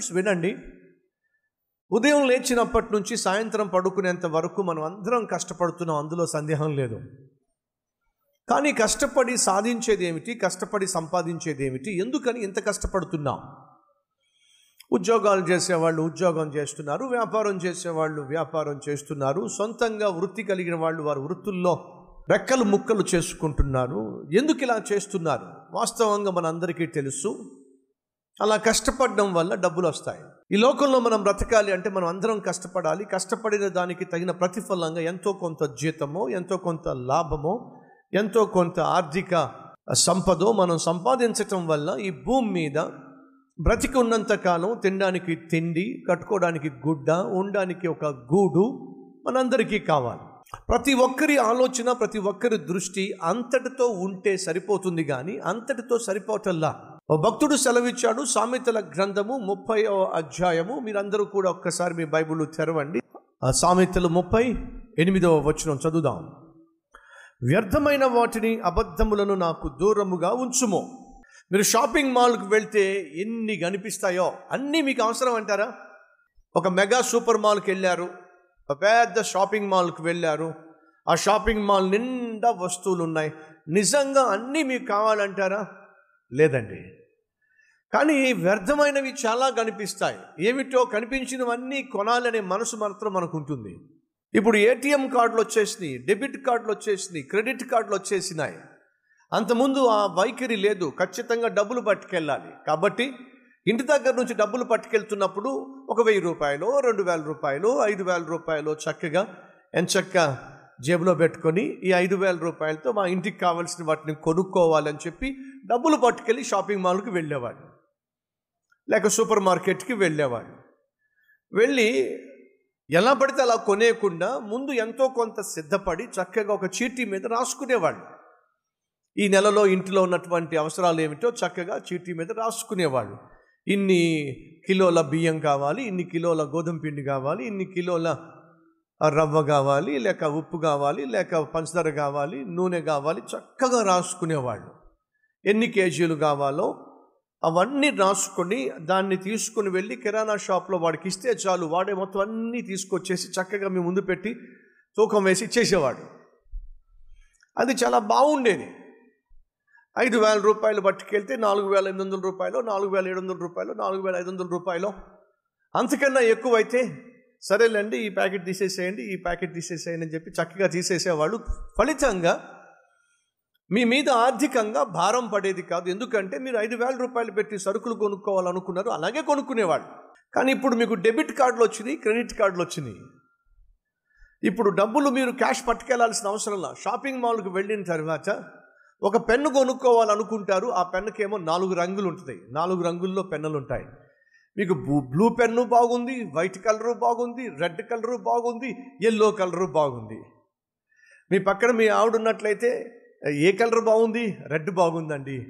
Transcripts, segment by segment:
Friends వినండి. ఉదయం లేచినప్పటి నుంచి సాయంత్రం పడుకునేంత వరకు మనం అందరం కష్టపడుతున్నాం అందులో సందేహం లేదు. కానీ కష్టపడి సాధించేది ఏమిటి? కష్టపడి సంపాదించేది ఏమిటి? ఎందుకని ఇంత కష్టపడుతున్నాం? ఉద్యోగాలు చేసేవాళ్ళు ఉద్యోగం చేస్తున్నారు వ్యాపారం చేసేవాళ్ళు వ్యాపారం చేస్తున్నారు సొంతంగా వృత్తి కలిగిన వాళ్ళు వారి వృత్తుల్లో రెక్కలు ముక్కలు చేసుకుంటున్నారు. ఎందుకు ఇలా చేస్తున్నారు? వాస్తవంగా మనందరికీ తెలుసు అలా కష్టపడడం వల్ల డబ్బులు వస్తాయి. ఈ లోకంలో మనం బ్రతకాలి అంటే మనం అందరం కష్టపడాలి. కష్టపడిన దానికి తగిన ప్రతిఫలంగా ఎంతో కొంత జీతమో ఎంతో కొంత లాభమో ఎంతో కొంత ఆర్థిక సంపదో మనం సంపాదించటం వల్ల ఈ భూమి మీద బ్రతికి ఉన్నంత కాలం తినడానికి తిండి కట్టుకోవడానికి గుడ్డ ఉండడానికి ఒక గూడు మనందరికీ కావాలి. ప్రతి ఒక్కరి ఆలోచన ప్రతి ఒక్కరి దృష్టి అంతటితో ఉంటే సరిపోతుంది కానీ అంతటితో సరిపోవటల్లా ఓ భక్తుడు సెలవిచ్చాడు. సామెతల గ్రంథము ముప్పై అధ్యాయము. మీరందరూ కూడా ఒక్కసారి మీ బైబిల్ తెరవండి. ఆ సామెతలు ముప్పై ఎనిమిదవ వచనం చదువుదాం. వ్యర్థమైన వాటిని అబద్ధములను నాకు దూరముగా ఉంచుము. మీరు షాపింగ్ మాల్కి వెళ్తే ఎన్ని కనిపిస్తాయో అన్నీ మీకు అవసరం అంటారా? ఒక మెగా సూపర్ మాల్కి వెళ్ళారు. ఒక పెద్ద షాపింగ్ మాల్కి వెళ్ళారు. ఆ షాపింగ్ మాల్ నిండా వస్తువులు ఉన్నాయి నిజంగా అన్నీ మీకు కావాలంటారా? లేదండి. కానీ వ్యర్థమైనవి చాలా కనిపిస్తాయి. ఏమిటో కనిపించినవన్నీ కొనాలనే మనసు మాత్రం మనకు ఉంటుంది ఇప్పుడు ఏటీఎం కార్డులు వచ్చేసినాయి డెబిట్ కార్డులు వచ్చేసినాయి క్రెడిట్ కార్డులు వచ్చేసినాయి అంతకుముందు ఆ వైఖరి లేదు ఖచ్చితంగా డబ్బులు పట్టుకెళ్ళాలి. కాబట్టి ఇంటి దగ్గర నుంచి డబ్బులు పట్టుకెళ్తున్నప్పుడు ఒక వెయ్యి రూపాయలు రెండు వేల రూపాయలు ఐదు వేల రూపాయలు చక్కగా ఎంచక్క జేబులో పెట్టుకొని ఈ ఐదు వేల రూపాయలతో మా ఇంటికి కావాల్సిన వాటిని కొనుక్కోవాలని చెప్పి డబ్బులు పట్టుకెళ్ళి షాపింగ్ మాల్కి వెళ్ళేవాడు లేక సూపర్ మార్కెట్కి వెళ్ళేవాడు వెళ్ళి ఎలా పడితే అలా కొనేయకుండా ముందు ఎంతో కొంత సిద్ధపడి చక్కగా ఒక చీటీ మీద రాసుకునేవాళ్ళు. ఈ నెలలో ఇంటిలో ఉన్నటువంటి అవసరాలు ఏమిటో చక్కగా చీటీ మీద రాసుకునేవాళ్ళు. ఇన్ని కిలోల బియ్యం కావాలి ఇన్ని కిలోల గోధుమ పిండి కావాలి ఇన్ని కిలోల రవ్వ కావాలి లేక ఉప్పు కావాలి లేక పంచదార కావాలి నూనె కావాలి చక్కగా రాసుకునేవాళ్ళు. ఎన్ని కేజీలు కావాలో అవన్నీ రాసుకొని దాన్ని తీసుకుని వెళ్ళి కిరాణా షాప్లో వాడికి ఇస్తే చాలు. వాడే మొత్తం అన్నీ తీసుకొచ్చేసి చక్కగా మీ ముందు పెట్టి తూకం వేసి ఇచ్చేసేవాడు. అది చాలా బాగుండేది. ఐదు వేల రూపాయలు పట్టుకెళ్తే నాలుగు వేల ఎనిమిది వందల రూపాయలు నాలుగు వేల ఏడు వందల రూపాయలు నాలుగు వేల ఐదు వందల రూపాయలు. అంతకన్నా ఎక్కువైతే సరేలేండి ఈ ప్యాకెట్ తీసేసేయండి ఈ ప్యాకెట్ తీసేసేయండి అని చెప్పి చక్కగా తీసేసేవాళ్ళు ఫలితంగా మీ మీద ఆర్థికంగా భారం పడేది కాదు. ఎందుకంటే మీరు ఐదు వేల రూపాయలు పెట్టి సరుకులు కొనుక్కోవాలనుకున్నారు. అలాగే కొనుక్కునేవాళ్ళు. కానీ ఇప్పుడు మీకు డెబిట్ కార్డులు వచ్చినాయి క్రెడిట్ కార్డులు వచ్చినాయి. ఇప్పుడు డబ్బులు మీరు క్యాష్ పట్టుకెళ్ళాల్సిన అవసరం లేదు. షాపింగ్ మాల్కి వెళ్ళిన తర్వాత ఒక పెన్ను కొనుక్కోవాలనుకుంటారు. ఆ పెన్నుకేమో నాలుగు రంగులు ఉంటాయి. నాలుగు రంగుల్లో పెన్నులు ఉంటాయి. మీకు బ్లూ పెన్ను బాగుంది వైట్ కలరు బాగుంది రెడ్ కలరు బాగుంది ఎల్లో కలరు బాగుంది. మీ పక్కన మీ ఆవిడ ఉన్నట్లయితే ఏ కలర్ బాగుంది? రెడ్ బాగుందండి.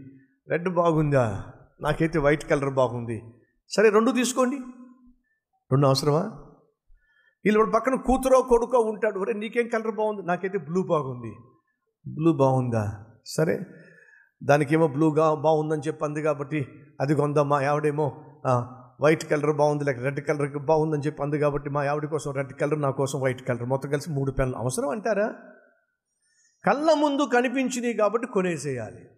రెడ్ బాగుందా? నాకైతే వైట్ కలర్ బాగుంది. సరే రెండు తీసుకోండి. రెండు అవసరమా? వీళ్ళు పక్కన కూతురో కొడుకో ఉంటాడు ఒరే నీకేం కలర్ బాగుంది? నాకైతే బ్లూ బాగుంది. బ్లూ బాగుందా? సరే. దానికేమో బ్లూగా బాగుందని చెప్పి కాబట్టి అది కొందా మా ఆవిడేమో. వైట్ కలర్ బాగుంది లేక రెడ్ కలర్ బాగుందని చెప్పి అంది కాబట్టి మా ఆవిడ కోసం రెడ్ కలర్ నా కోసం వైట్ కలర్. మొత్తం కలిసి మూడు పెన్నులు. అవసరం అంటారా? కళ్ళ ముందు కనిపించినవి కాబట్టి కొనేసేయాలి.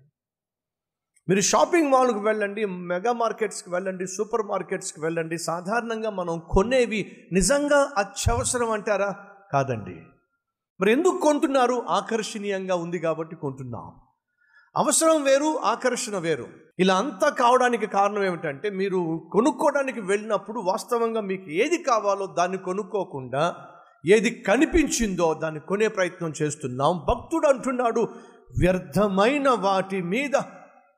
మీరు షాపింగ్ మాల్కి వెళ్ళండి మెగా మార్కెట్స్కి వెళ్ళండి సూపర్ మార్కెట్స్కి వెళ్ళండి సాధారణంగా మనం కొనేవి నిజంగా అత్యవసరం అంటారా? కాదండి. మరి ఎందుకు కొంటున్నారు? ఆకర్షణీయంగా ఉంది కాబట్టి కొంటున్నాం. అవసరం వేరు ఆకర్షణ వేరు. ఇలా అంతా కావడానికి కారణం ఏమిటంటే మీరు కొనుక్కోవడానికి వెళ్ళినప్పుడు వాస్తవంగా మీకు ఏది కావాలో దాన్ని కొనుక్కోకుండా ఏది కనిపించిందో దాన్ని కొనే ప్రయత్నం చేస్తున్నాం. భక్తుడు అంటున్నాడు వ్యర్థమైన వాటి మీద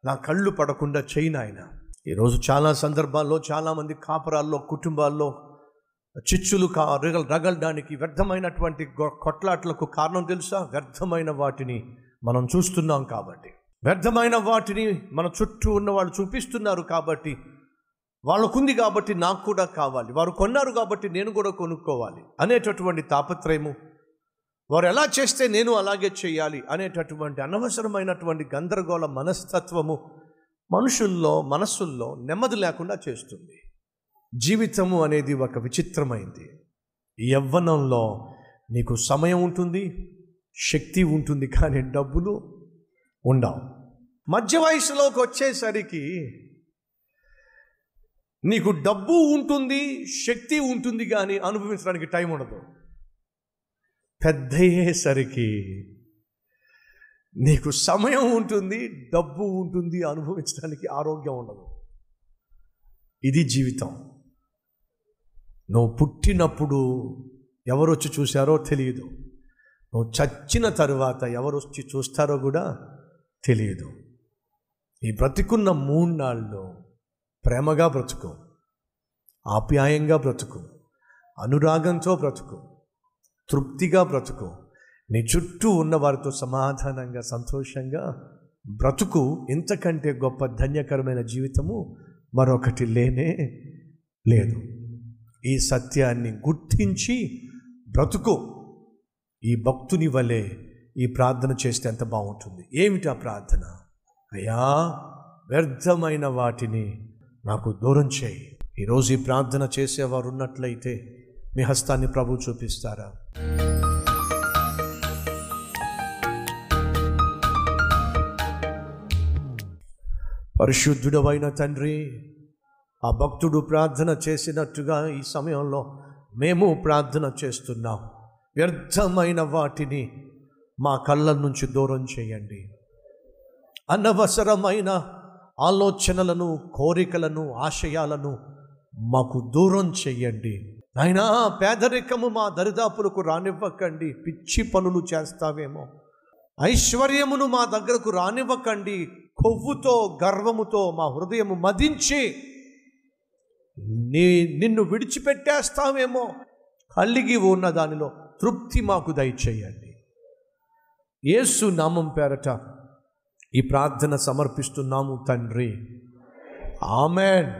నా కళ్ళు పడకుండా చేయను ఆయన ఈరోజు చాలా సందర్భాల్లో చాలామంది కాపురాల్లో కుటుంబాల్లో చిచ్చులు కా రగల్ రగలడానికి వ్యర్థమైనటువంటి కొట్లాట్లకు కారణం తెలుసా? వ్యర్థమైన వాటిని మనం చూస్తున్నాం కాబట్టి. వ్యర్థమైన వాటిని మన చుట్టూ ఉన్న వాళ్ళు చూపిస్తున్నారు కాబట్టి వాళ్ళకుంది కాబట్టి నాకు కూడా కావాలి. వారు కొన్నారు కాబట్టి నేను కూడా కొనుక్కోవాలి అనేటటువంటి తాపత్రయము. వారు ఎలా చేస్తే నేను అలాగే చేయాలి అనేటటువంటి అనవసరమైనటువంటి గందరగోళ మనస్తత్వము మనుషుల్లో మనస్సుల్లో నెమ్మది లేకుండా చేస్తుంది. జీవితము అనేది ఒక విచిత్రమైంది. యవ్వనంలో నీకు సమయం ఉంటుంది శక్తి ఉంటుంది కానీ డబ్బులు ఉండవు. మధ్య వయసులోకి వచ్చేసరికి నీకు డబ్బు ఉంటుంది శక్తి ఉంటుంది కానీ అనుభవించడానికి టైం ఉండదు. పెద్ద అయ్యేసరికి నీకు సమయం ఉంటుంది డబ్బు ఉంటుంది అనుభవించడానికి ఆరోగ్యం ఉండదు. ఇది జీవితం. నువ్వు పుట్టినప్పుడు ఎవరొచ్చి చూశారో తెలియదు. నువ్వు చచ్చిన తరువాత ఎవరొచ్చి చూస్తారో కూడా తెలియదు. ఈ బ్రతికున్న మూడు నాళ్ళు ప్రేమగా బ్రతుకు. ఆప్యాయంగా బ్రతుకు. అనురాగంతో బ్రతుకు. తృప్తిగా బ్రతుకు. నీ చుట్టూ ఉన్న వారితో సమాధానంగా సంతోషంగా బ్రతుకు. ఇంతకంటే గొప్ప ధన్యకరమైన జీవితము మరొకటి లేనే లేదు. ఈ సత్యాన్ని గుర్తించి బ్రతుకు. ఈ భక్తుని వలె ఈ ప్రార్థన చేస్తే ఎంత బాగుంటుంది. ఏమిటి ఆ ప్రార్థన? అయ్యా వ్యర్థమైన వాటిని నాకు దూరం చేయి. ఈరోజు ఈ ప్రార్థన చేసేవారు ఉన్నట్లయితే మీ హస్తాన్ని ప్రభు చూపిస్తారా? పరిశుద్ధుడవైన తండ్రి ఆ భక్తుడు ప్రార్థన చేసినట్టుగా ఈ సమయంలో మేము ప్రార్థన చేస్తున్నాం. వ్యర్థమైన వాటిని మా కళ్ళ నుంచి దూరం చేయండి. అనవసరమైన ఆలోచనలను కోరికలను ఆశయాలను మాకు దూరం చెయ్యండి అయినా పేదరికము మా దరిదాపులకు రానివ్వకండి. పిచ్చి పనులు చేస్తావేమో. ఐశ్వర్యమును మా దగ్గరకు రానివ్వకండి. కొవ్వుతో గర్వముతో మా హృదయము మదించి నీ నిన్ను విడిచిపెట్టేస్తామేమో కలిగి ఉన్న దానిలో తృప్తి మాకు దయచేయండి. యేసు నామం పేరట ఈ ప్రార్థన సమర్పిస్తున్నాము తండ్రి. ఆమెన్.